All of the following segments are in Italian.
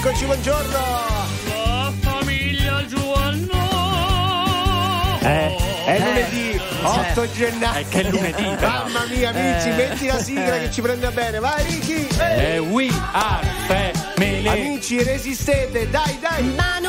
Eccoci, buongiorno. La famiglia Giovanno. Eh, è lunedì 8 gennaio. Eh, che lunedì. Mamma mia, amici, Eh. metti la sigla che ci prende bene. Vai, Ricky. Eh, we are family. Amici, resistete, dai, dai. Manu.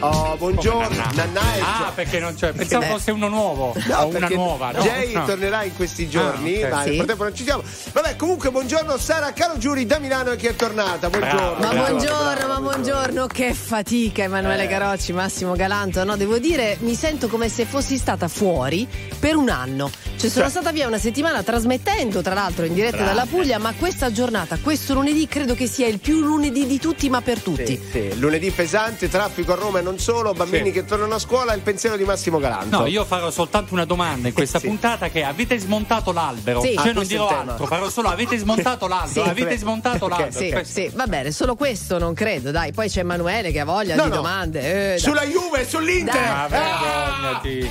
Oh, buongiorno. Nanà è Ah, perché non c'è. Pensavo Beh. fosse uno nuovo. No, o una nuova. No, Jay no. tornerà in questi giorni, Ah, ok. ma Sì. nel frattempo non ci siamo. Vabbè, comunque, buongiorno Sara Caro Giuri da Milano che è tornata. Buongiorno. Bravo, Ma bravo, buongiorno, ma buongiorno, che fatica Emanuele Carocci, Massimo Galanto. No, devo dire, mi sento come se fossi stata fuori per un anno. Cioè, sono stata via una settimana trasmettendo, tra l'altro, in diretta dalla Puglia, ma questa giornata, questo lunedì, credo che sia il più lunedì di tutti, ma per tutti. Sì, sì. Lunedì pesante, traffico a Roma e non solo, bambini Sì. che tornano a scuola, il pensiero di Massimo Galanto. No, io farò soltanto una domanda in questa Sì. puntata che avete smontato l'albero. Sì. Cioè Ah, non dirò altro, farò solo avete smontato l'albero, Sì. avete smontato Ok, l'albero. Sì, Questo- sì, va bene, solo questo non credo, dai. Poi c'è Emanuele che ha voglia No, di no. domande. Eh. Sulla Juve, sull'Inter. Dai. Ma vergognati.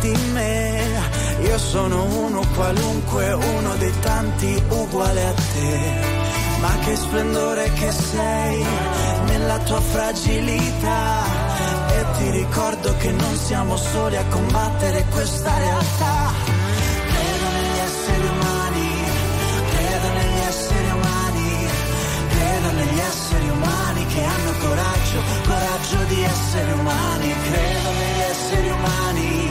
Di me. Io sono uno qualunque, uno dei tanti uguale a te. Ma che splendore che sei nella tua fragilità. E ti ricordo che non siamo soli a combattere questa realtà. Credo negli esseri umani, credo negli esseri umani, credo negli esseri umani che hanno coraggio, coraggio di essere umani. Credo negli esseri umani,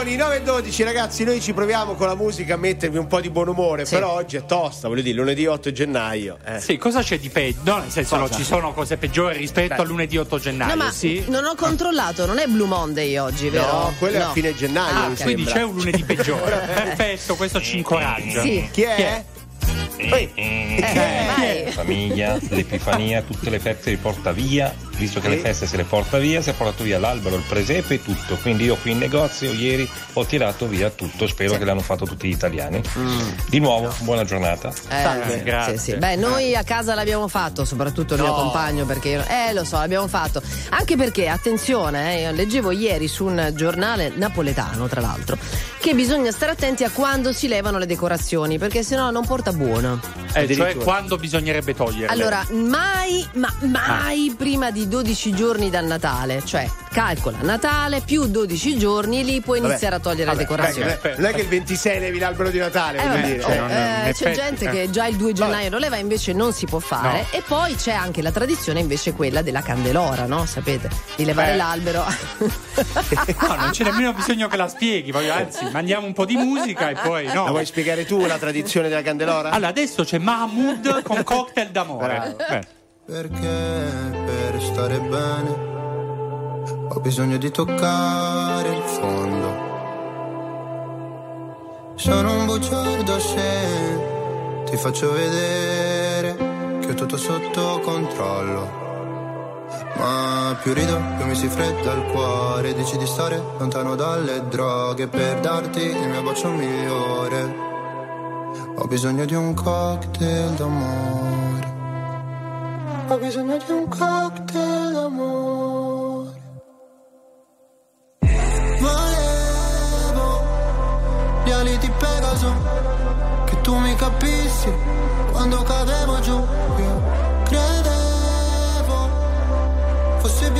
Marco Mengoni, 9 e 12, ragazzi, noi ci proviamo con la musica a mettervi un po' di buon umore, Sì. però oggi è tosta, voglio dire, lunedì 8 gennaio. eh. Sì, cosa c'è di peggio? No, nel senso, no, ci sono cose peggiori rispetto al lunedì 8 gennaio. No, ma sì. non ho controllato, non è Blue Monday oggi, vero? No, quello è a No. fine gennaio, Ah, quindi sembra. c'è un lunedì peggiore. Perfetto, questo ci incoraggia. Sì. Chi è? Chi è? Eh, vai. famiglia, l'Epifania, tutte le feste le porta via, visto che le feste se le porta via, si è portato via l'albero, il presepe e tutto. Quindi io qui in negozio ieri ho tirato via tutto, spero che l'hanno fatto tutti gli italiani. Di nuovo, buona giornata. Eh, Salve. sì, Grazie. sì, sì. Beh, noi a casa l'abbiamo fatto, soprattutto il mio compagno, perché io- eh lo so, l'abbiamo fatto. Anche perché, attenzione, eh, io leggevo ieri su un giornale napoletano, tra l'altro, che bisogna stare attenti a quando si levano le decorazioni, perché sennò non porta buono. Eh, cioè, quando bisognerebbe toglierle? Allora, mai, ma mai prima di 12 giorni dal Natale, cioè calcola Natale più 12 giorni, lì puoi Vabbè, iniziare a togliere vabbè, le decorazioni. beh, beh, non è che il 26 levi l'albero di Natale, Eh, vabbè, dire. oh, eh. non- eh, in c'è effetti, gente eh. che già il 2 gennaio lo leva, invece non si può fare. E poi c'è anche la tradizione, invece, quella della candelora, no? Sapete? Di levare Beh. l'albero. No, non c'è nemmeno bisogno che la spieghi, voglio- anzi, mandiamo un po' di musica e poi no. La vuoi spiegare tu la tradizione della candelora? Allora, adesso c'è Mahmood con cocktail d'amore. Eh. Perché per stare bene ho bisogno di toccare il fondo. Sono un bugiardo se ti faccio vedere che ho tutto sotto controllo. Ma più rido, più mi si fredda il cuore. Dici di stare lontano dalle droghe per darti il mio bacio migliore. Ho bisogno di un cocktail d'amore. Ho bisogno di un cocktail d'amore. Volevo gli ali di Pegaso, che tu mi capissi quando cadevo giù. Io credevo stare.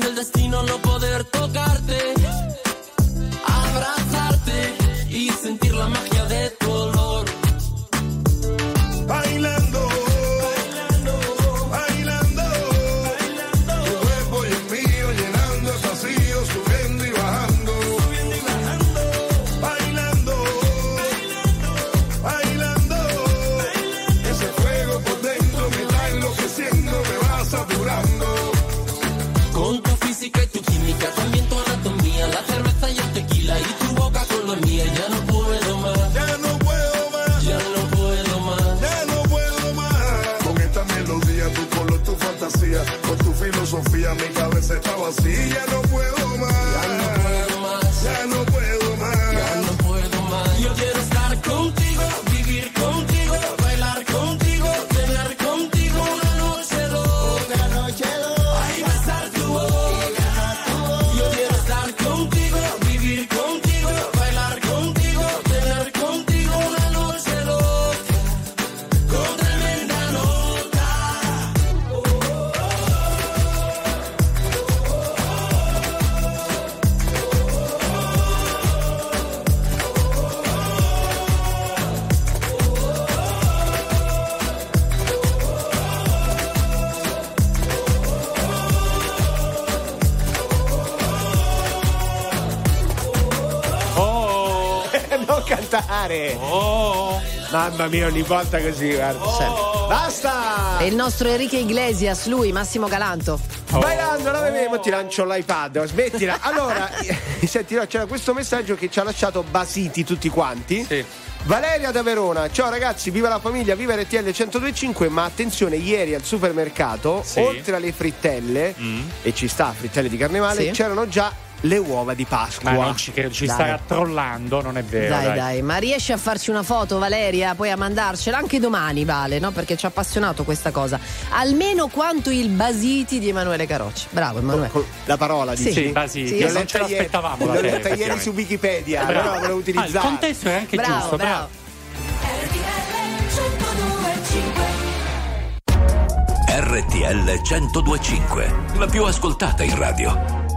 The destiny. Mamma mia, ogni volta così, guarda. Basta! E il nostro Enrique Iglesias, lui, Massimo Galanto. Bailando, la vedremo, ti lancio l'iPad, smettila. Allora, senti, no, c'era questo messaggio che ci ha lasciato basiti tutti quanti. Sì. Valeria da Verona, ciao ragazzi, viva la famiglia, viva RTL 1025, ma attenzione, ieri al supermercato, Sì. oltre alle frittelle, e ci sta, frittelle di carnevale, Sì. c'erano già le uova di Pasqua. Ma non ci credo, ci Dai. stai trollando, non è vero. Dai, dai, ma riesci a farci una foto, Valeria? Poi a mandarcela anche domani, Vale, no? Perché ci ha appassionato questa cosa. Almeno quanto il Basiti di Emanuele Carocci. Bravo, Emanuele. La parola, Sì. dici? Sì, Basiti, Sì, L'ho non ce l'aspettavamo. la L'ho letta ieri su. Wikipedia, Bravo. però volevo Ah, il contesto è anche Bravo, giusto, bravo. RTL 1025, la più ascoltata in radio.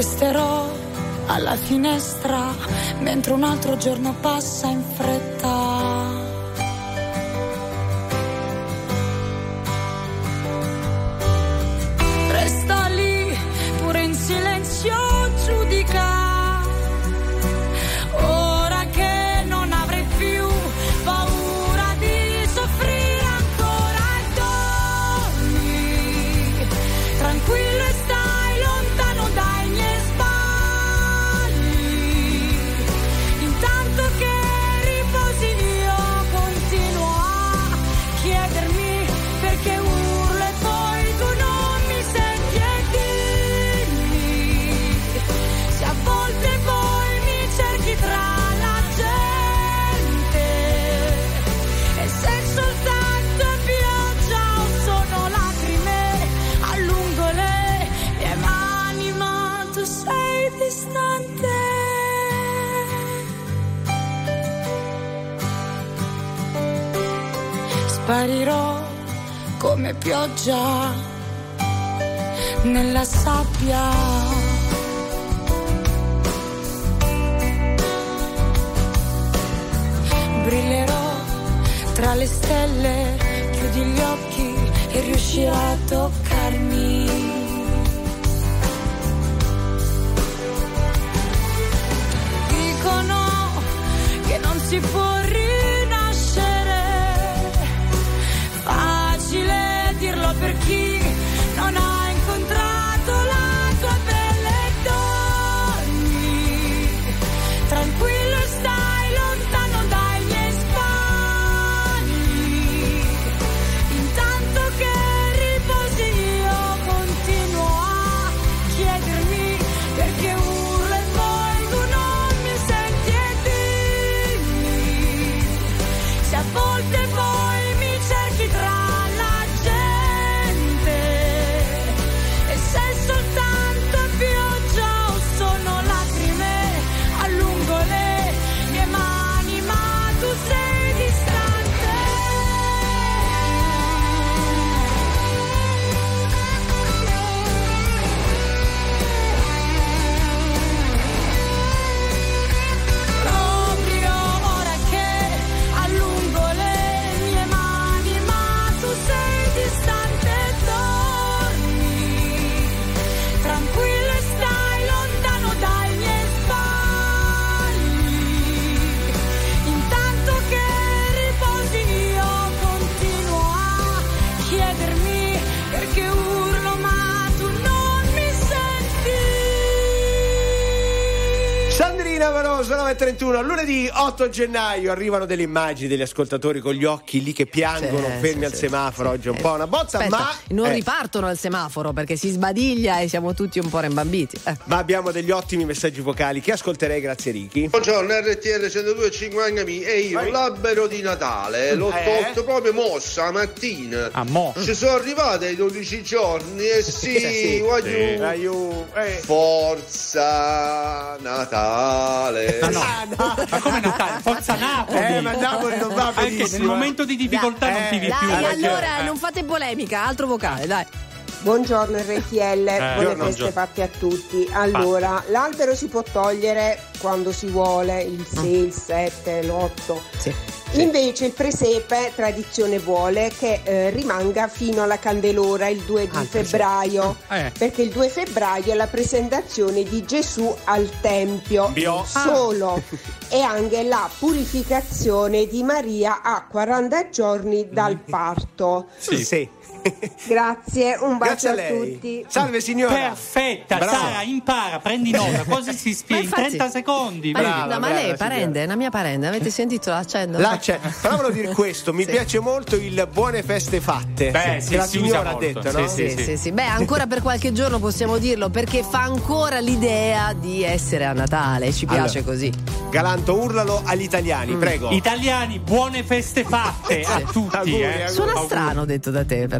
Resterò alla finestra mentre un altro giorno passa in fretta. Sparirò come pioggia nella sabbia. Brillerò tra le stelle, chiudi gli occhi e riuscirai a toccarmi. Dicono che non si può per chi 931, lunedì 8 gennaio arrivano delle immagini degli ascoltatori con gli occhi lì che piangono, Sì, fermi sì, al sì, semaforo, oggi è un po' una bozza, Aspetta, ma, non eh, ripartono al semaforo perché si sbadiglia e siamo tutti un po' rembambiti. Eh. ma abbiamo degli ottimi messaggi vocali che ascolterei, grazie Ricky. Buongiorno RTL 102.5 anche me e io l'albero di Natale l'ho Eh? tolto proprio mossa la mattina Ah, mo. ci sono arrivate ai 12 giorni e sì, Sì, voglio sì. Eh. forza Natale Ma no, ma come Natale? Forza Napoli! Eh, ma Napoli non va Anche nel benissimo. momento di difficoltà non ti vi più. Dai, perché- allora eh. non fate polemica, altro vocale, dai. Buongiorno RTL, buone buongiorno. feste fatte a tutti. Allora, l'albero si può togliere quando si vuole, il 6, il 7, l'8. Sì. Invece il presepe, tradizione vuole che eh, rimanga fino alla candelora il 2 di Ah, il presepe. febbraio, Eh. perché il 2 febbraio è la presentazione di Gesù al Tempio Bio. solo e anche la purificazione di Maria a 40 giorni dal parto. Sì. sì. Grazie, un Grazie bacio a a, lei. tutti. Salve signora. Perfetta, Brava. Sara, impara, prendi nota, così si spiega in infatti- 30 secondi. Brava, no, ma brava, lei è parente, è una mia parente, avete sentito l'accento? Là c'è. Però volevo dire questo, mi Sì. piace molto il buone feste fatte. Beh, sì, che la signora ha molto. detto, no? Sì, Sì, sì, sì. Beh, ancora per qualche giorno possiamo dirlo perché fa ancora l'idea di essere a Natale, ci piace Allora. così. Galanto, urlalo agli italiani, prego. Italiani, buone feste fatte a tutti. Auguri, eh. auguri. Suona strano detto da te però,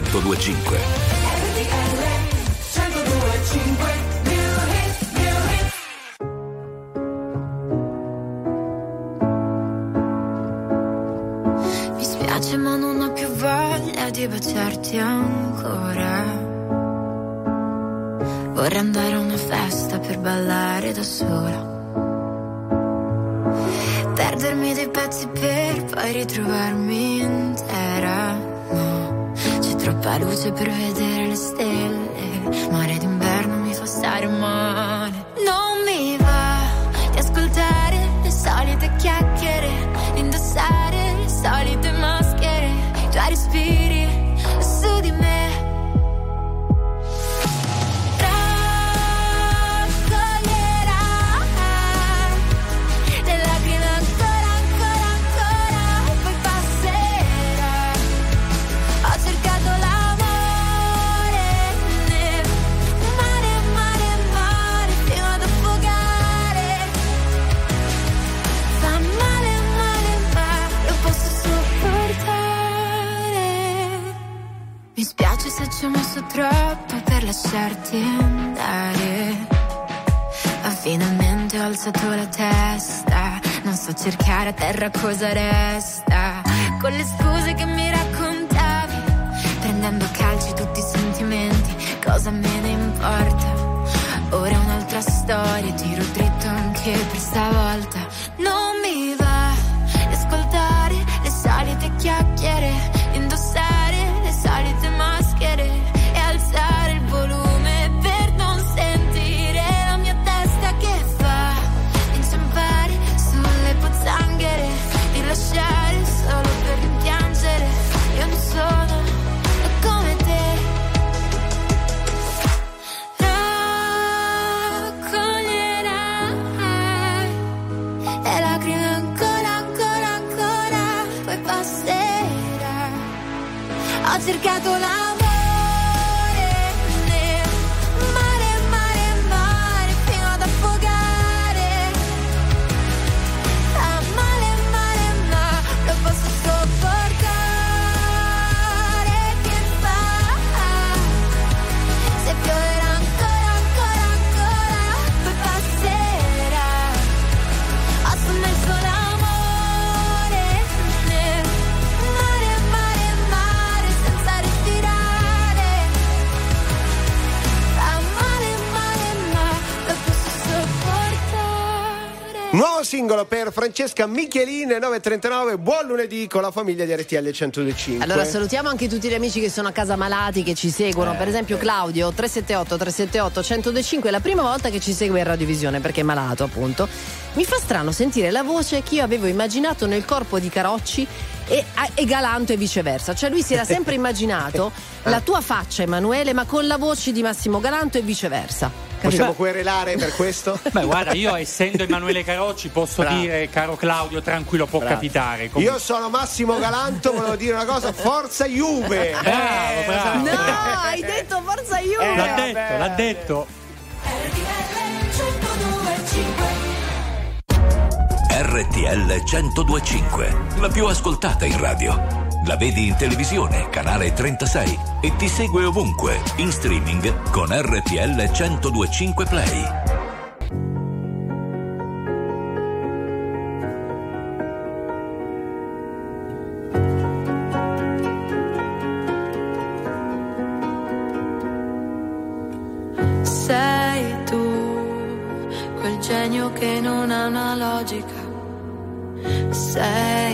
1025. Cercare a terra cosa resta. Con le scuse che mi raccontavi. Prendendo a calci tutti i sentimenti. Cosa me ne importa? Ora è un'altra storia. Tiro dritto anche per stavolta. Singolo per Francesca Michelin 939. Buon lunedì con la famiglia di RTL 1025. Allora salutiamo anche tutti gli amici che sono a casa malati, che ci seguono. Eh, per esempio Claudio 378 378 1025 è la prima volta che ci segue in radiovisione perché è malato appunto. Mi fa strano sentire la voce che io avevo immaginato nel corpo di Carocci e, e Galanto e viceversa. Cioè lui si era sempre immaginato la tua faccia Emanuele ma con la voce di Massimo Galanto e viceversa. Possiamo Capito? querelare per questo? Beh, guarda, io essendo Emanuele Carocci posso Bravo. dire, caro Claudio, tranquillo, può Bravo. capitare. Comunque- Io sono Massimo Galanto, volevo dire una cosa, forza Juve! Bravo, bravo. No, hai detto forza Juve! Eh, l'ha vabbè. detto, l'ha detto. RTL 1025, la più ascoltata in radio. La vedi in televisione, canale 36 e ti segue ovunque, in streaming con RTL 1025 Play. Sei tu, quel genio che non ha una logica. Sei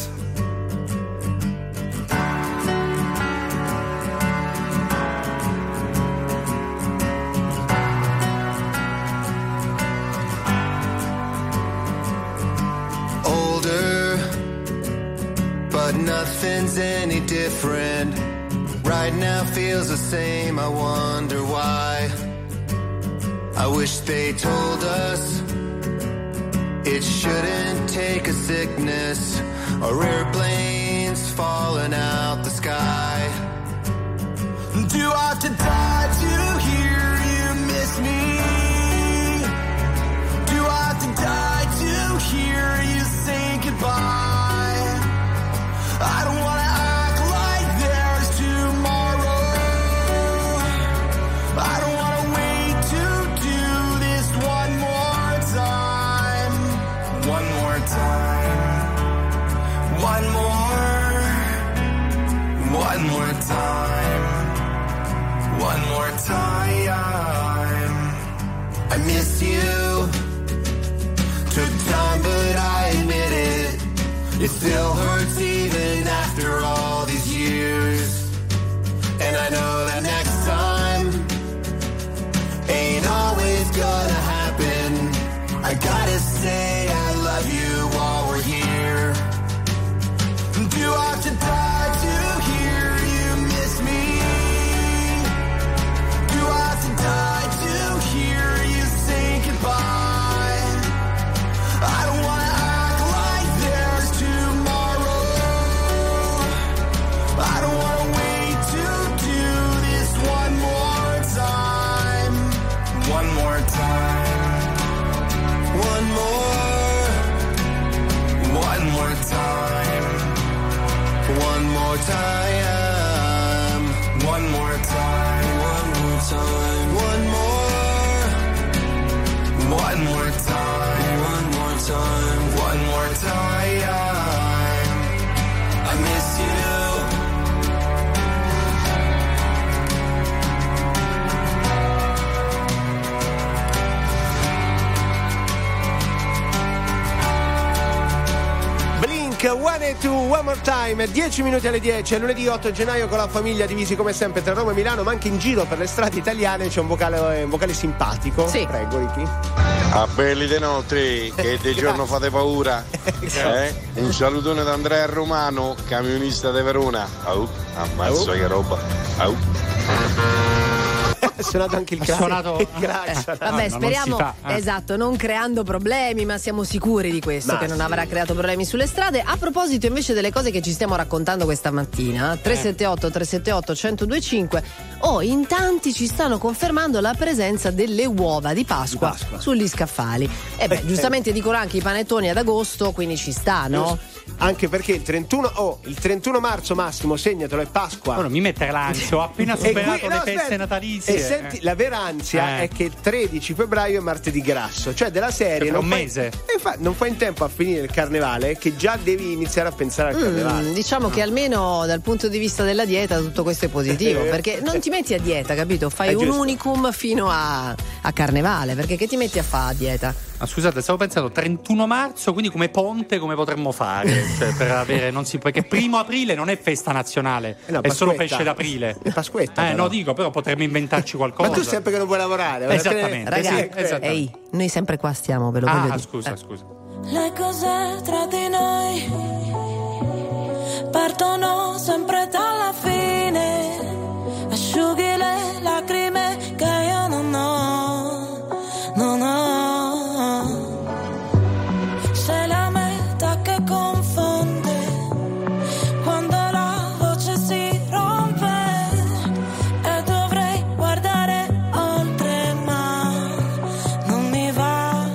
they told to One More Time, 10 minuti alle 10, è lunedì 8 gennaio con la famiglia divisi come sempre tra Roma e Milano, ma anche in giro per le strade italiane c'è un vocale, un vocale simpatico. Sì. Prego, Ricky. A belli dei nostri che di giorno fate paura. Eh? Un salutone da Andrea Romano, camionista di Verona. Au, ammazzo Au. che roba. Au. È suonato anche il Ha crack. suonato- clacson. Vabbè, no, non speriamo, fa, eh. esatto, non creando problemi, ma siamo sicuri di questo, Ma che non sì. avrà creato problemi sulle strade. A proposito invece delle cose che ci stiamo raccontando questa mattina, 378 378 1025, oh, in tanti ci stanno confermando la presenza delle uova di Pasqua, Di Pasqua. sugli scaffali. E beh, giustamente dicono anche i panettoni ad agosto, quindi ci sta, no? Anche perché il 31, oh, il 31 marzo Massimo, segnatelo, è Pasqua. Ora mi mette l'ansia, ho appena superato qui- le no, feste aspetta. natalizie. E senti, la vera ansia Eh. è che il 13 febbraio è martedì grasso, cioè della serie. Tra non un fai- mese. E infa- non fai in tempo a finire il carnevale, che già devi iniziare a pensare al carnevale. Mm, diciamo che almeno dal punto di vista della dieta tutto questo è positivo Eh. perché non ti metti a dieta, capito? Fai È un giusto. unicum fino a, a carnevale perché che ti metti a fare a dieta? Ma scusate, stavo pensando 31 marzo, quindi come ponte come potremmo fare? Cioè, per avere, non si, perché primo aprile non è festa nazionale, Eh no, è solo pesce d'aprile. È Pasquetta. Eh, però. no, dico, però potremmo inventarci qualcosa. Ma tu sempre che non vuoi lavorare, Esattamente. Ragazzi, sì, esatto. ehi, noi sempre qua stiamo, ve lo voglio Ah, dire. scusa, scusa. Le cose tra di noi partono sempre dalla fine. Asciughi le lacrime che io non ho, non ho. Sei la metà che confonde quando la voce si rompe e dovrei guardare oltre, ma non mi va.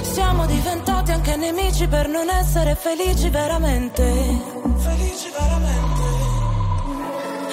Siamo diventati anche nemici per non essere felici veramente.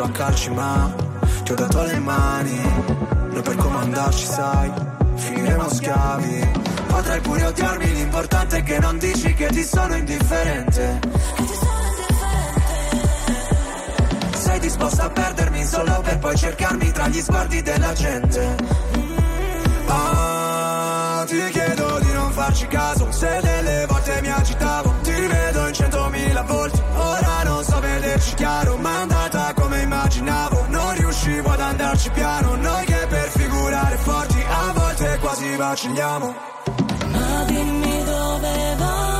Preso a calci, ma ti ho dato le mani. Noi per comandarci, sai, finiremo schiavi. Potrai pure odiarmi, l'importante è che non dici che ti sono indifferente. Sei disposta a perdermi solo per poi cercarmi tra gli sguardi della gente. Ah, ti chiedo di non farci caso Se delle volte mi agitavo Ti rivedo in centomila volte Ora non so vederci chiaro Ma è andarci piano Noi che per figurare forti A volte quasi vacilliamo. Ma dimmi dove vai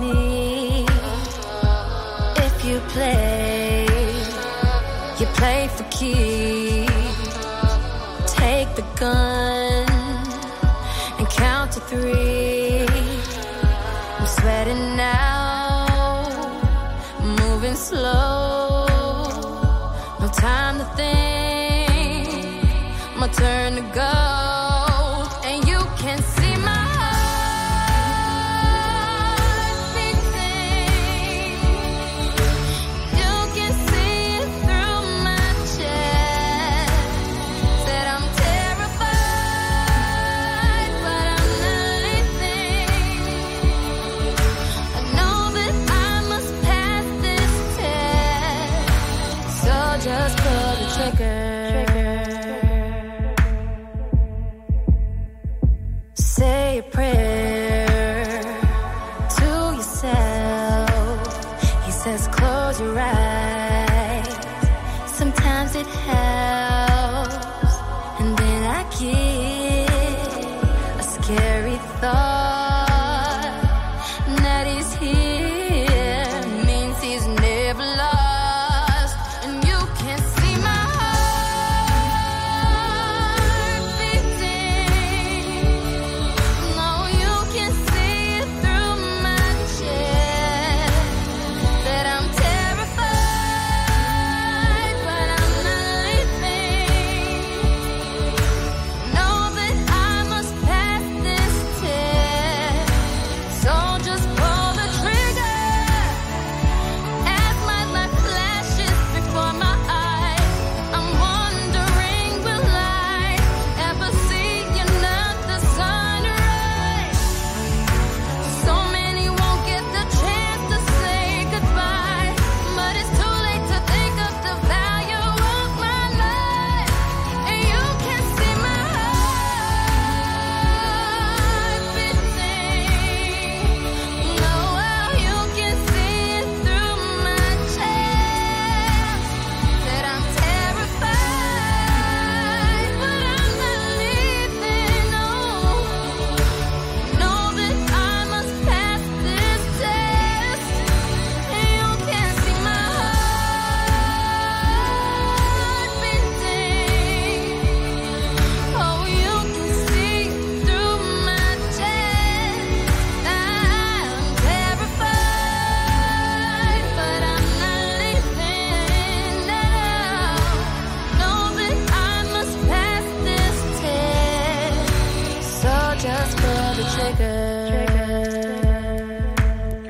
Me. If you play, you play for keeps. Take the gun and count to three. I'm sweating now, moving slow. No time to think, my turn to go.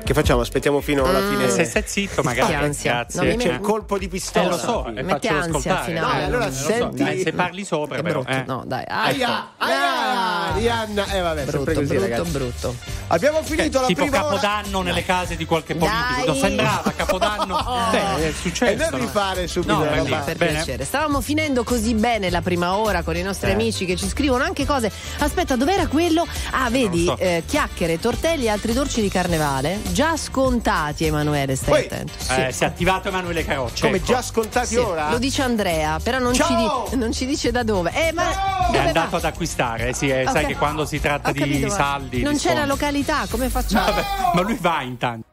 Che facciamo? Aspettiamo fino alla Mm. fine. Se stai zitto, magari. Che ansia. Grazie. Mi C'è il colpo di pistola. Eh, lo so, e Metti faccio ansia ascoltare. No, allora Lo so, senti- dai, se parli sopra, È però. brutto. eh. No, dai. Ah, Aia, aia, Rihanna. Eh vabbè, sempre brutto, così, brutto, ragazzi. brutto. Abbiamo finito la tipo prima ora. Capodanno nelle case di qualche politico. Dai. Non sembrava Capodanno. Cioè, è E successo. non no? rifare subito No, la per. Per Bene. piacere. Stavamo finendo così bene la prima ora con i nostri Eh. amici che ci scrivono anche cose. Aspetta, dov'era quello? Ah, vedi, Non so. eh, chiacchiere, tortelli e altri dolci di carnevale. Già scontati, Emanuele, stai Poi, attento. Eh, si è attivato Emanuele Carocci. Come ecco. già scontati Sì, ora? Lo dice Andrea, però non ci, di- non ci dice da dove. Eh, ma È dove andato va? ad acquistare, sì, eh, Ok. sai che quando si tratta di capito, ma saldi. Non di c'è la località, come facciamo? Vabbè, ma lui va intanto.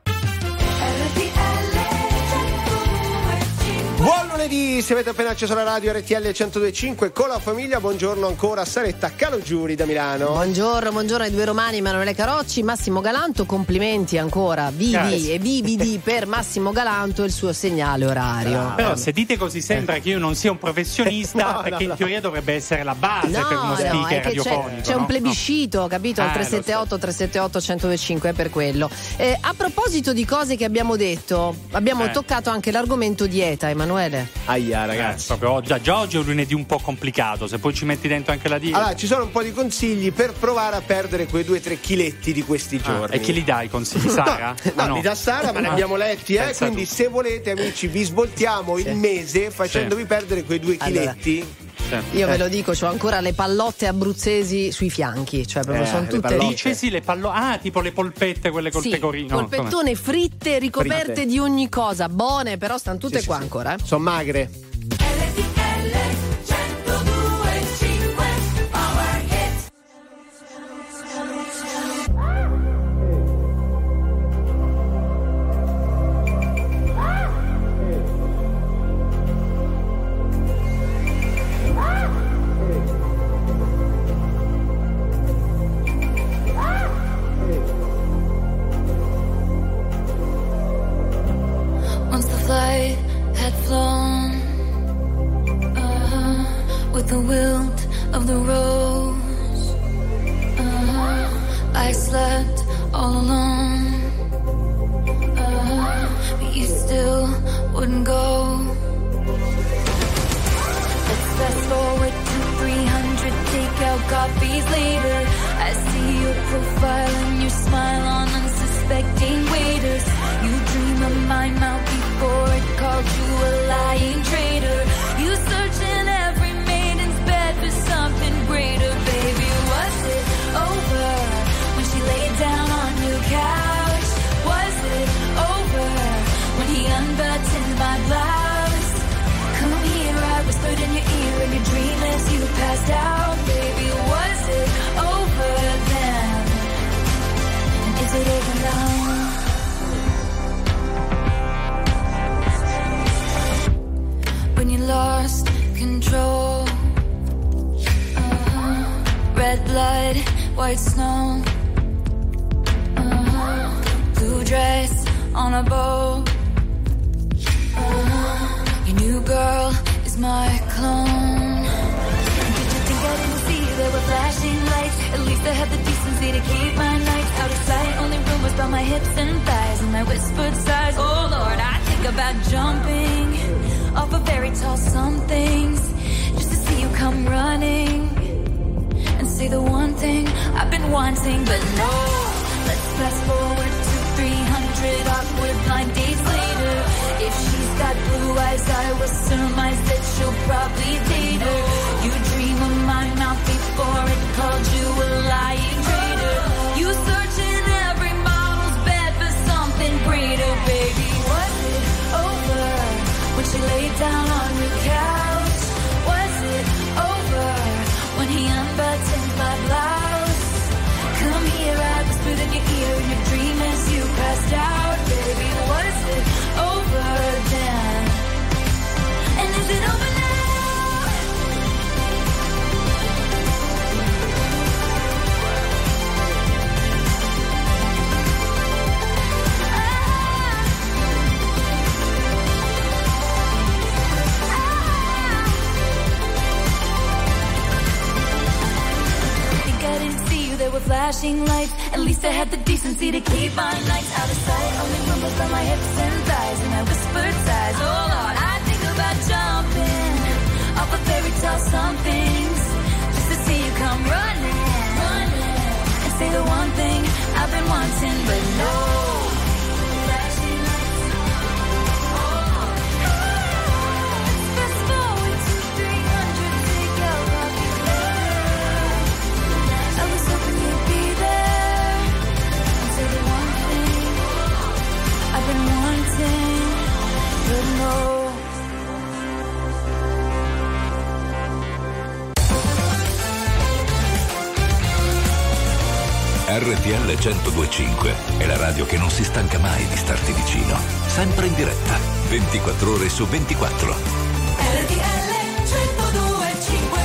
Buon lunedì, se avete appena acceso la radio RTL 1025 con la famiglia, buongiorno ancora Saretta Calogiuri da Milano. Buongiorno, buongiorno ai due romani, Emanuele Carocci, Massimo Galanto, complimenti ancora vivi Grazie. e vividi per Massimo Galanto e il suo segnale orario. Però se dite così sembra che io non sia un professionista, No, perché no, no. in teoria dovrebbe essere la base No, per uno no, speaker c'è, radiofonico. c'è no? un plebiscito, capito? Al Eh, lo 378 378 1025 è per quello. Eh, a proposito di cose che abbiamo detto, abbiamo Eh. toccato anche l'argomento dieta, Emanuele. Aia Eh, ragazzi. proprio, già, già oggi è un lunedì un po' complicato, se poi ci metti dentro anche la dieta. Allora, ci sono un po' di consigli per provare a perdere quei 2-3 chiletti di questi Ah, giorni. e chi li dai i consigli, Sara? No, Ah, li dà Sara, ma ne abbiamo letti, eh? Pensa Quindi tu. se volete, amici, vi svoltiamo il mese facendovi perdere quei due Allora. Sì. Io ve Eh. lo dico, ho ancora le pallotte abruzzesi sui fianchi, cioè proprio Eh, sono le tutte pallotte. Dice sì, le pallo- Ah, tipo le polpette, quelle col Sì, pecorino. no? polpettone fritte ricoperte Fritte. di ogni cosa, buone, però stanno tutte Sì, qua sì. ancora. eh. Sono magre. si stanca mai di starti vicino. Sempre in diretta, 24 ore su 24. RTL 1025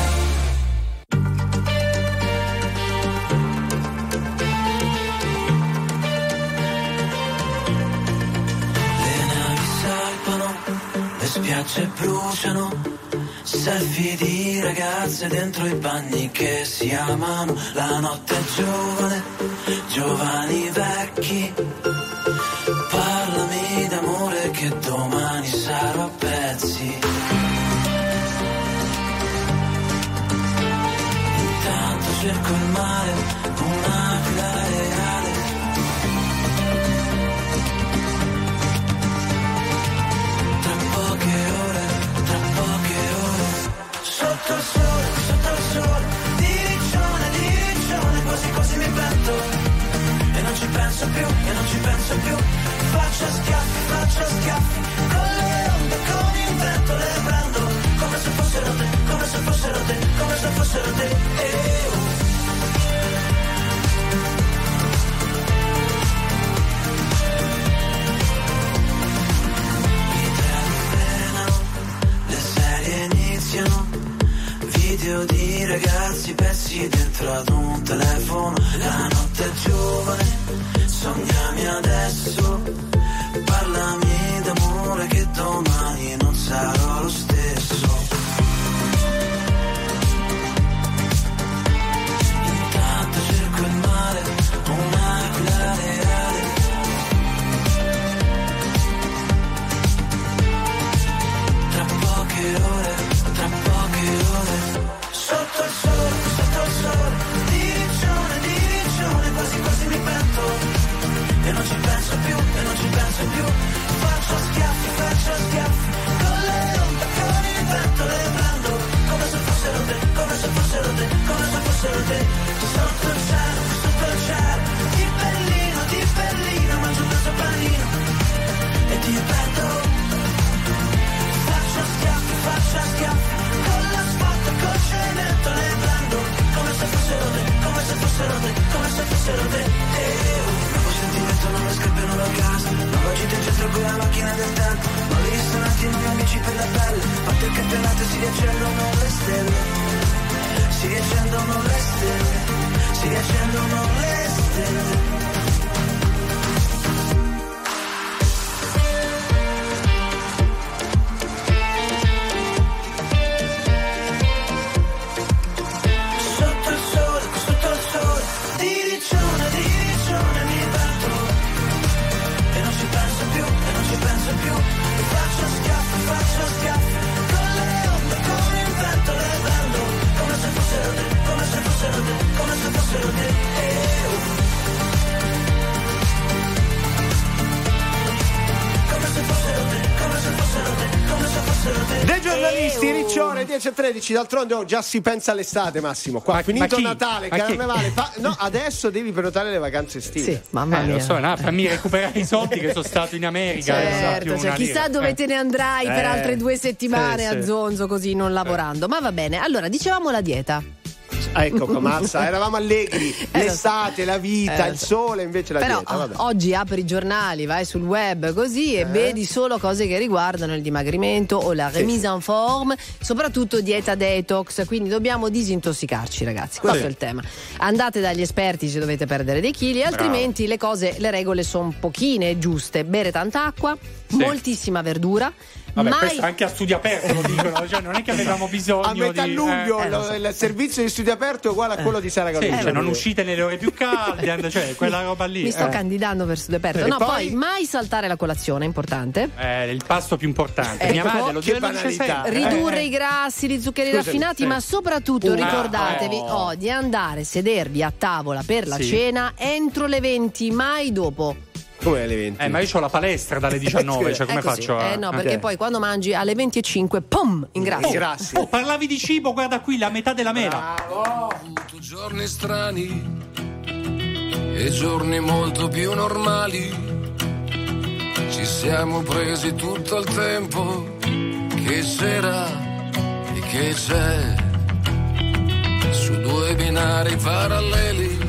Le navi salpano, le spiagge bruciano Selfie di ragazze dentro i bagni che si amano. La notte è giovane, giovani vecchi. Parlami d'amore che domani sarò a pezzi. Intanto cerco il mare faccio schiaffi, faccio schiaffi, con le onde, con il vento le prendo, come se fossero te, come se fossero te, come se fossero te. Eh, oh. Video di ragazzi persi dentro ad un telefono La notte è giovane, sognami adesso parlami d'amore che domani non sarò lo stesso you. scarpe nuove a casa. Nuova gita in centro con la macchina del tempo. Nuovi ristoranti, nuovi amici per la pelle. Fatto il campionato si riaccendono le stelle? Si riaccendono le stelle. Si riaccendono le stelle. 13.13 d'altronde oh, già si pensa all'estate Massimo. Qua ma, finito ma Natale ma Carnevale fa... no adesso devi prenotare le vacanze estive. Sì, mamma eh, mia. lo so no, fammi eh. recuperare i soldi che sono stato in America certo, cioè, chissà lira. dove eh. te ne andrai per eh. altre due settimane sì, a Zonzo così non lavorando. Ma va bene. Allora dicevamo la dieta. Ah, Ecco, Mazza, eravamo allegri. L'estate, la vita, Eh, il so. sole, invece la Però dieta. Oggi apri i giornali, vai sul web così Eh. e vedi solo cose che riguardano il dimagrimento o la remise en forme, soprattutto dieta detox, quindi dobbiamo disintossicarci ragazzi, questo Sì. è il tema. Andate dagli esperti se dovete perdere dei chili, altrimenti le cose, le regole sono pochine giuste, bere tanta acqua, moltissima verdura, Vabbè, mai questo anche a studio aperto lo dicono, cioè non è che avevamo bisogno A metà di... luglio eh, eh, lo- so. il servizio di studio aperto è uguale a quello di Sara Sì, Galloni. cioè, non uscite nelle ore più calde, and- cioè quella roba lì. mi sto eh. candidando per studio aperto. E No, poi- poi mai saltare la colazione, è importante. Eh, il pasto più importante. Mia Ecco, madre lo sempre. Ridurre Eh, i grassi, gli zuccheri Scusami, raffinati, sì. ma soprattutto ricordatevi oh. oh, di andare a sedervi a tavola per la Sì. cena entro le 20, mai dopo. Come alle 20? Eh, ma io ho la palestra dalle 19, cioè come faccio a... Eh no, perché Ok. poi quando mangi alle 25, pum, ingrassi. Grassi. Oh, parlavi di cibo, guarda qui, la metà della mela. avuto giorni strani e giorni molto più normali. Ci siamo presi tutto il tempo che c'era e che c'è su due binari paralleli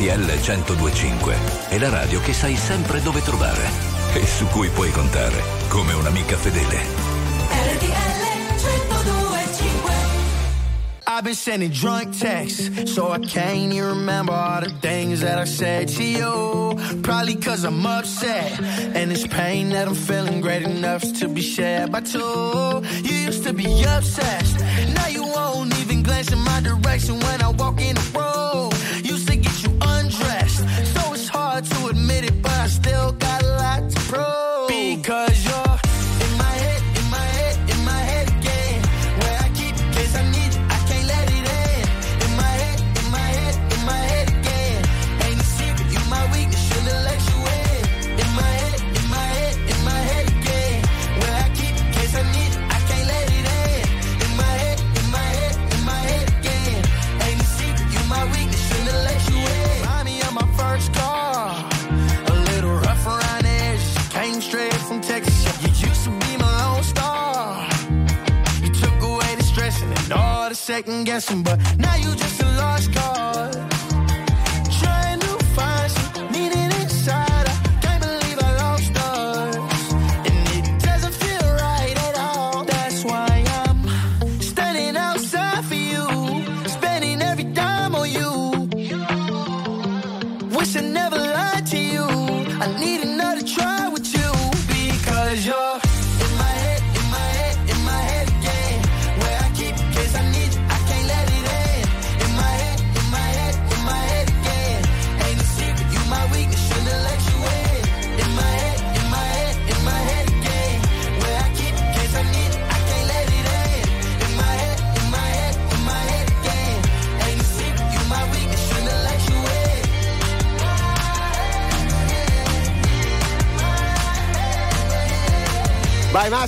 RTL 1025 è la radio che sai sempre dove trovare e su cui puoi contare come un'amica fedele. I've been sending drunk texts, so I can't even remember all the things that I said to you. Probably cause I'm upset, and it's pain that I'm feeling great enough to be shared by two. You used to be obsessed, now you won't even glance in my direction when I walk in the room. Second guessing, but now you just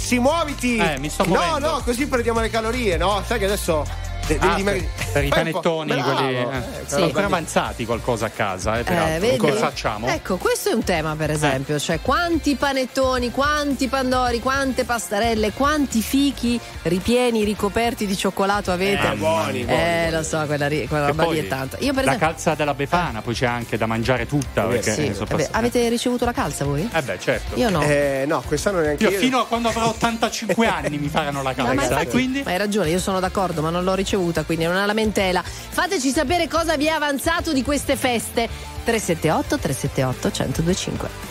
Massi, muoviti! Eh, mi sto No, muovendo. no, così perdiamo le calorie, no? Sai che adesso. de- Ah, dimagri- per, per i po'- panettoni, Bravo, quelli. eh, Eh, roba lì. avanzati qualcosa a casa, eh, peraltro. Eh? Come facciamo? Ecco, questo è un tema, per esempio. Cioè, quanti panettoni, quanti pandori, quante pastarelle, quanti fichi ripieni, ricoperti di cioccolato avete? Eh, buoni, buoni, Eh, lo so, quella, ri- quella roba lì è tanto. Io, per la esempio. calza della Befana, poi c'è anche da mangiare tutta. Perché Sì, eh, sono vabbè, avete ricevuto la calza voi? Eh beh, certo. Io no. Eh, no, quest'anno neanche Io io. fino a quando avrò 85 anni mi faranno la No, ma calza. infatti- e quindi. ma hai ragione, io sono d'accordo, ma non l'ho ricevuta, quindi è una lamentela. Fateci sapere cosa vi è avanzato di queste feste. 378 378 1025.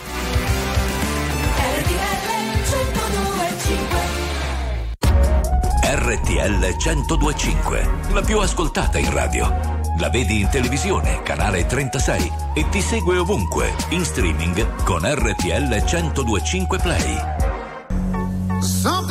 RTL 1025, la più ascoltata in radio. La vedi in televisione, canale 36 e ti segue ovunque, in streaming con RTL 1025 Play. Something's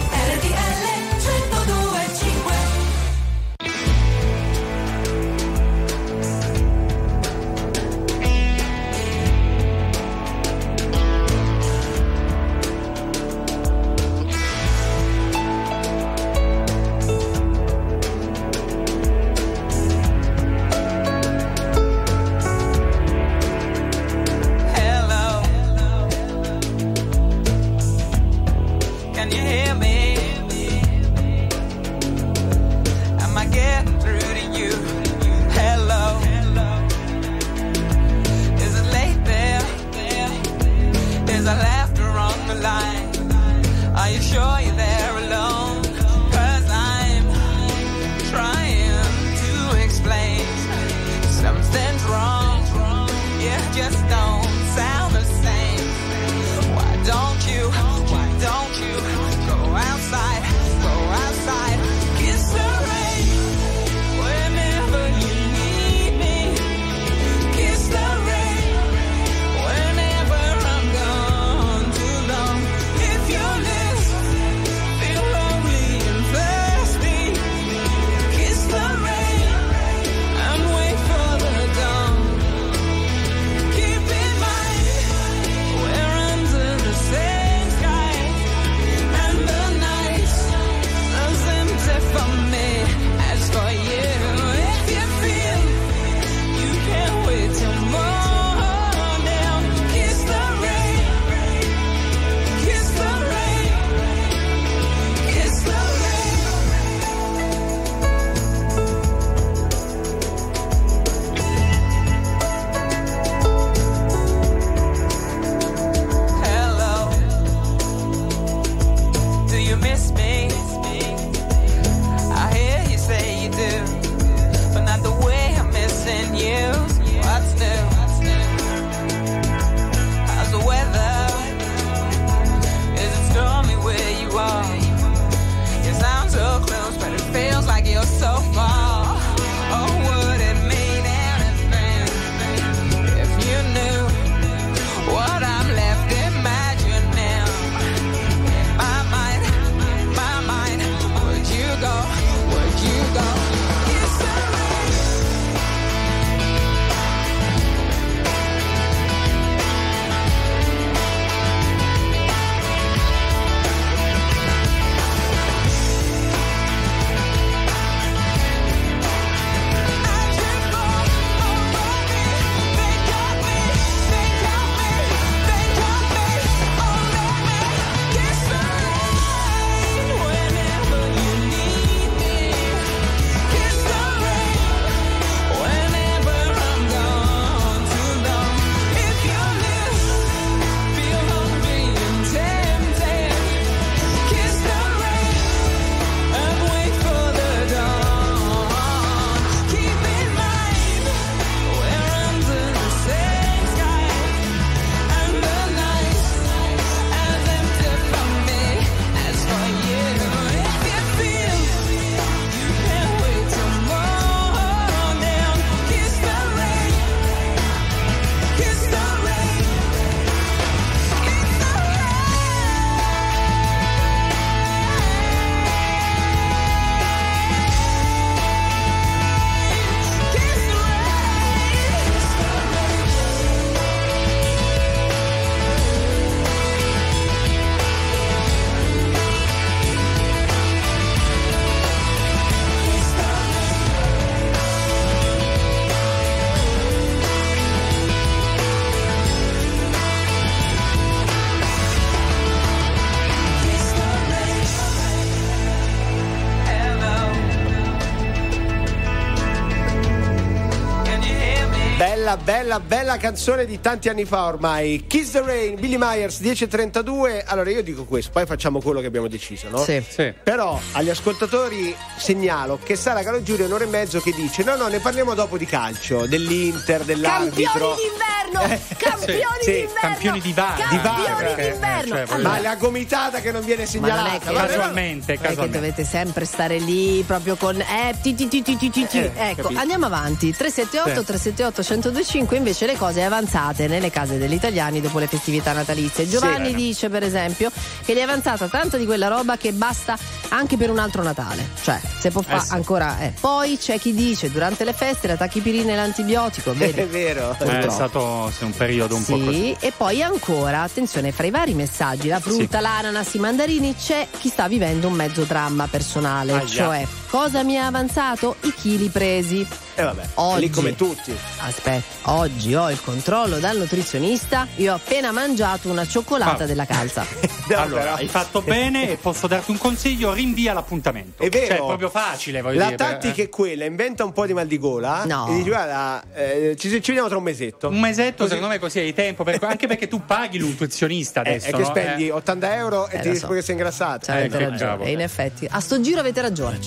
Bella, bella canzone di tanti anni fa ormai. Kiss the Rain, Billy Myers, 10.32. Allora io dico questo, poi facciamo quello che abbiamo deciso, no? Sì. Sì. Però agli ascoltatori segnalo che Sara Calo Giulio un'ora e mezzo che dice no no ne parliamo dopo di calcio, dell'Inter, dell'arbitro. Campioni d'inverno! Campioni sì, d'inverno! campioni di VAR. Di Campioni VAR, perché, d'inverno! cioè, Ma la gomitata che non viene Ma non è segnalata. che- Casualmente, Non è che dovete sempre stare lì proprio con eh, ti, ti, ti, ti, ti, ti. Eh, ecco capito. andiamo avanti 378 Sì. 378 1025 invece le cose avanzate nelle case degli italiani dopo le festività natalizie Giovanni Sì. dice per esempio che gli è avanzata tanta di quella roba che basta anche per un altro Natale cioè se può fare Eh sì. ancora eh. poi c'è chi dice durante le feste la tachipirina e l'antibiotico vedi È vero. Eh, è stato sì, un periodo un po' così. sì, e poi ancora, attenzione, fra i vari messaggi, la frutta, l'ananas, i mandarini, c'è chi sta vivendo un mezzo dramma personale, Aia. cioè cosa mi ha avanzato? I chili presi. E vabbè, Oggi. lì come tutti. Aspetta, oggi ho il controllo dal nutrizionista, io ho appena mangiato una cioccolata Ah. della calza. No, allora, però- hai fatto bene e posso darti un consiglio, rinvia l'appuntamento. È vero. Cioè, è proprio facile, voglio La dire. tattica è quella, inventa un po' di mal di gola No. e dici guarda, eh, ci, ci vediamo tra un mesetto. Un mesetto, Così- secondo me, così hai tempo. per- anche perché tu paghi il nutrizionista Eh, adesso. è che no? spendi Eh. 80 euro e Eh, ti so. che sei ingrassato. Cioè, avete che ragione. cavolo. E in effetti, a sto giro avete ragione.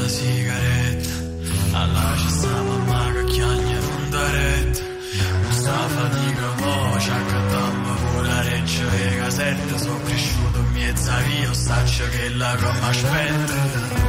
La sigaretta Alla ci sta mamma che chiagna sta fatica mo Ci accattammo pure reccia e casetta Sono cresciuto in mezza via Saccio che la come aspetta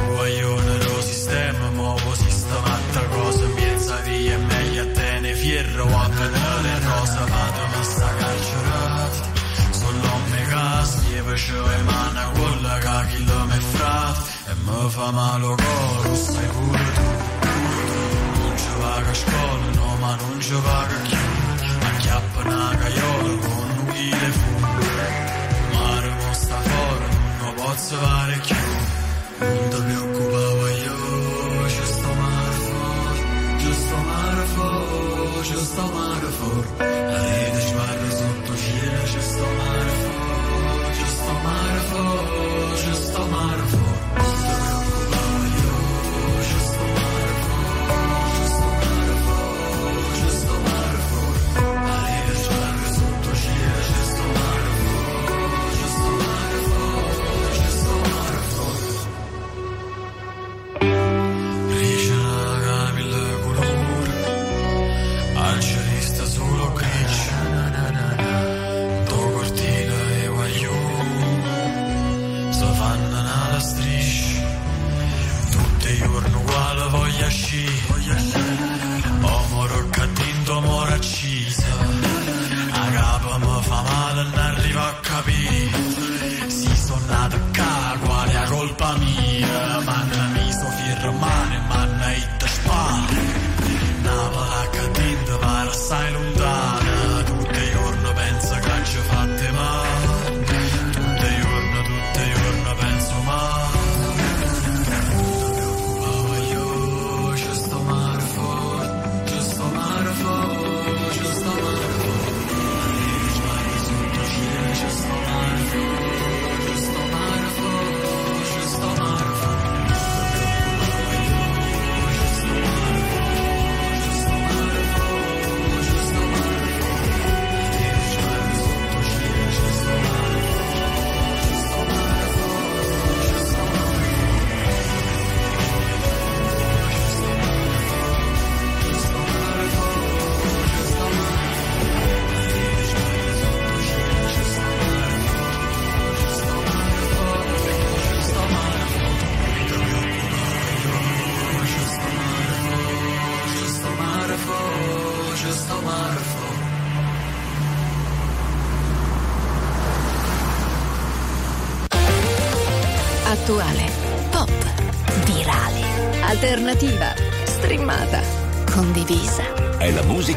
Guaglione lo sistema Muovo sistematta cosa in mezza via È meglio a te ne fierro a vedere rosa Vado a sta carcerata Solo me casti e facevo e mana quella che chi lo me frate E mi fa male coro, sai pure tu Non ci vaga a scuola, no ma non ci vaga più Ma chiappa una caiola con un chile fu Mare mo sta fuori, non lo posso fare più. Non ti preoccupare io,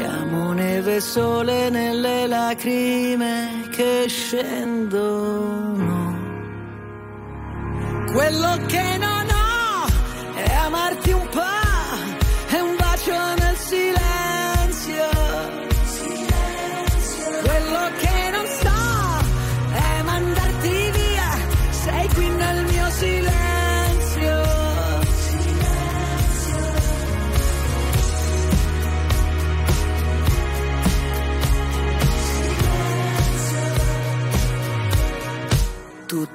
Siamo neve e sole nelle lacrime che scendono. Quello che non ho è amarti un po', è un bacio nel silenzio. Quello che non so è mandarti via, sei qui nel mio silenzio.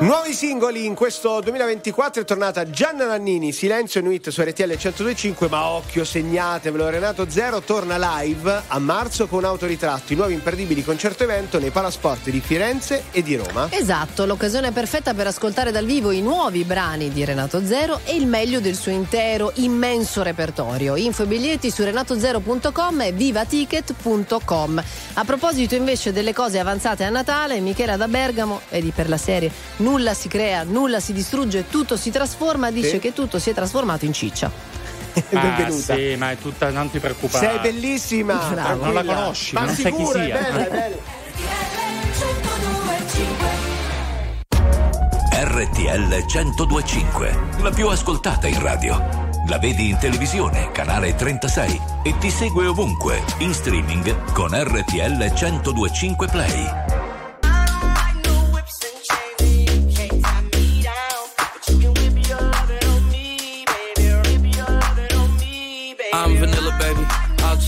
Nuovi singoli in questo 2024 è tornata Gianna Nannini, Silenzio Nuit su RTL 1025, ma occhio, segnatevelo, Renato Zero torna live a marzo con autoritratti, nuovi imperdibili concerto evento nei palasport di Firenze e di Roma. Esatto, l'occasione perfetta per ascoltare dal vivo i nuovi brani di Renato Zero e il meglio del suo intero immenso repertorio. Info e biglietti su renatozero.com e vivaticket.com. A proposito invece delle cose avanzate a Natale, Michela da Bergamo, vedi per la serie Nulla si crea, nulla si distrugge, tutto si trasforma, dice Sì. che tutto si è trasformato in ciccia. Ma Benvenuta. sì, ma è tutta, non ti preoccupare. Sei bellissima! Bravo. Non la conosci, Ma non sai chi sicuro, è sia. bella, è bella. RTL 1025, la più ascoltata in radio. La vedi in televisione, canale 36 e ti segue ovunque, in streaming con RTL 1025 Play.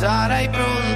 E sarai pronto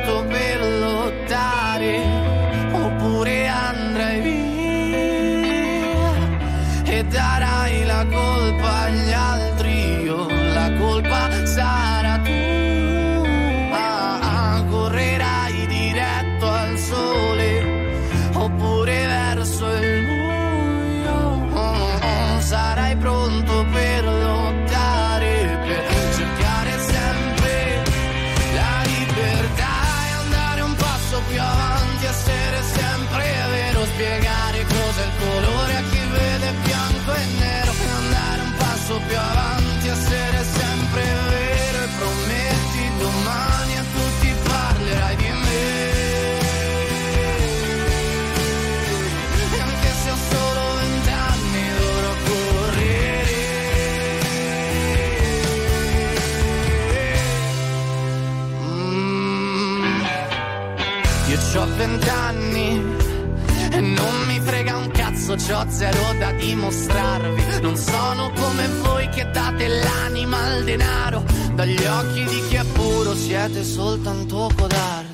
zero da dimostrarvi. Non sono come voi che date l'anima al denaro. Dagli occhi di chi è puro siete soltanto codardi.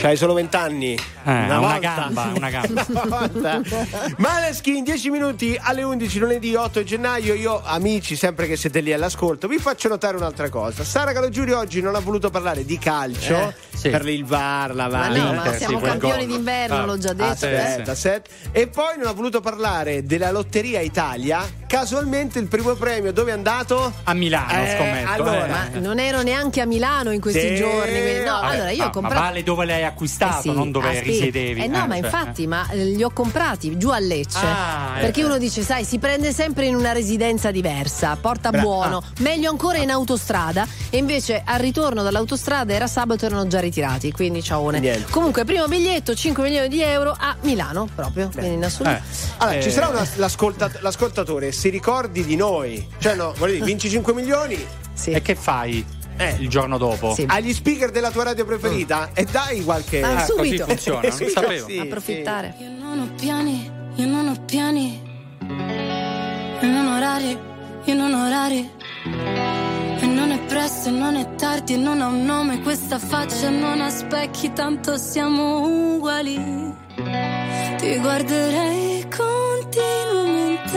C'hai solo vent'anni. una volta. gamba, una gamba. Una. Maneskin, 10 minuti alle 11, lunedì 8 gennaio. Io, amici, sempre che siete lì all'ascolto, vi faccio notare un'altra cosa. Sara Calogiuri oggi non ha voluto parlare di calcio. Eh, Sì. per il VAR, la Ma VAR. no, ma siamo sì, campioni gol. d'inverno, Ah. l'ho già detto. sì, eh. Aspetta, aspetta. E poi non ha voluto parlare della Lotteria Italia. Casualmente il primo premio dove è andato? A Milano, Eh, scommetto. allora, eh. Ma non ero neanche a Milano in questi Sì, giorni. quindi- no, vabbè. allora io ho Ah, comprato. Ma vale dove l'hai acquistato, Eh sì, non dove aspetta. risiedevi. Eh no, ma cioè, infatti, ma eh, li ho comprati giù a Lecce. Ah, perché eh. uno dice, sai, si prende sempre in una residenza diversa, porta Bra- buono, meglio ancora in autostrada. E invece al ritorno dall'autostrada era sabato e erano già ritirati. Quindi ciaone. Niente. Comunque, primo biglietto, 5 milioni di euro a Milano proprio. Quindi in assoluto. Eh. Allora, ci Eh. sarà una- l'ascolta- l'ascoltatore, si ricordi di noi. Cioè, no, voglio dire, vinci 5 milioni. Sì. E che fai Eh. il giorno dopo? Sì. Agli speaker della tua radio preferita e dai qualche. Ah, Ah, così subito. funziona, non sapevo. sì, Approfittare. Io non ho piani, io non ho piani. E non orari, io non ho orari. E non è presto, e non è tardi, e non ha un nome questa faccia, non ha specchi, tanto siamo uguali. Ti guarderei continuamente.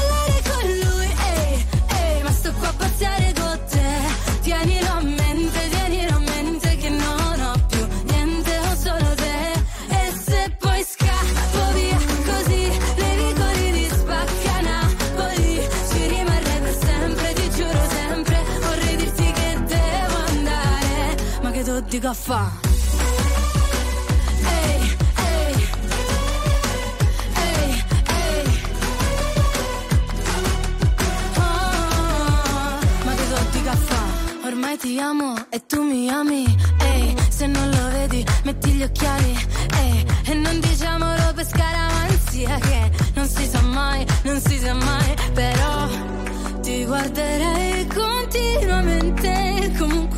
che tu dico a fa'? Ehi, ma che caffè? Ormai ti amo e tu mi ami. Ehi, se non lo vedi, metti gli occhiali. Ehi, e non diciamolo per scaramanzia che non si sa mai, non si sa mai. Però ti guarderei continuamente.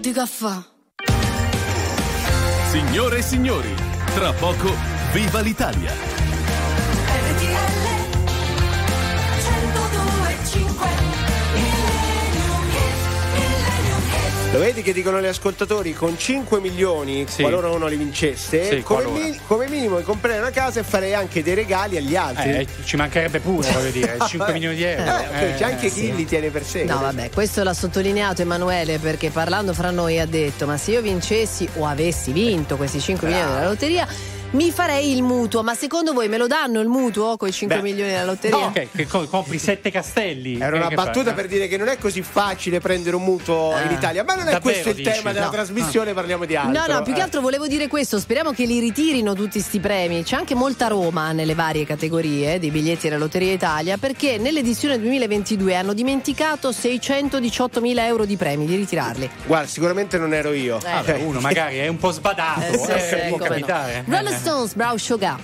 dica fa? Signore e signori, tra poco viva l'Italia! Lo vedi che dicono gli ascoltatori con 5 milioni, Sì. qualora uno li vincesse, Sì, come, mi- come minimo comprerei una casa e farei anche dei regali agli altri. Eh, ci mancherebbe pure, voglio dire, 5 milioni di euro. Eh, ok, c'è anche chi sì. li tiene per sé. No, vabbè, questo l'ha sottolineato Emanuele perché parlando fra noi ha detto: Ma se io vincessi o avessi vinto questi 5 milioni della lotteria, mi farei il mutuo. Ma secondo voi me lo danno il mutuo con i 5 Beh, milioni della lotteria? Ok, che co- compri sette castelli. Era Che- una che battuta fai? per dire che non è così facile prendere un mutuo in Italia, ma non è Davvero, questo il dici? tema della No. trasmissione, parliamo di altro. No, no, più che Eh. altro volevo dire questo, speriamo che li ritirino tutti sti premi. C'è anche molta Roma nelle varie categorie dei biglietti della Lotteria Italia perché nell'edizione 2022 hanno dimenticato 618 mila euro di premi, di ritirarli. Guarda, sicuramente non ero io. Vabbè, Cioè, uno magari è un po' sbadato, Eh, sì, eh, sì, può come no. Crystals Brown Sugar.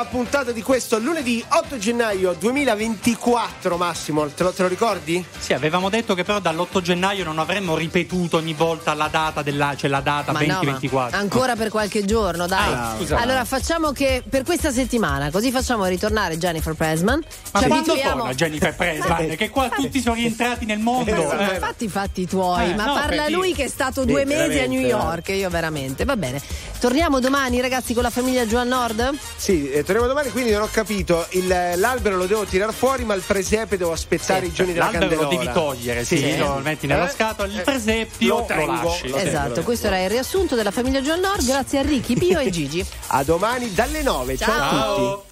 La puntata di questo lunedì 8 gennaio 2024, Massimo, te lo, te lo ricordi? Sì, avevamo detto che però dall'8 gennaio non avremmo ripetuto ogni volta la data della, cioè la data Ma no, ma 2024. ancora per qualche giorno, dai. Ah, scusa. allora facciamo che per questa settimana, così facciamo ritornare Jennifer Presman. Ma ci quando abituiamo. torna Jennifer Presman? che qua tutti sono rientrati nel mondo. Ma Eh. fatti i fatti tuoi, Eh, ma no, parla lui dire. che è stato Sì, due mesi a New veramente, York, io veramente. Va bene. Torniamo domani, ragazzi, con la famiglia Joan Nord? Sì, eh, torniamo domani, quindi non ho capito. Il- l'albero lo devo tirare fuori, ma il presepe devo aspettare i giorni della L'albero lo devi togliere, sì, Sì. lo metti nello Eh? scatolo, il Eh, presepio lo lo, tengo, lasci. lo tengo. Esatto, questo era il riassunto della famiglia Joan Nord. Grazie a Ricky, Pio e Gigi. A domani dalle 9. Ciao, Ciao. a tutti.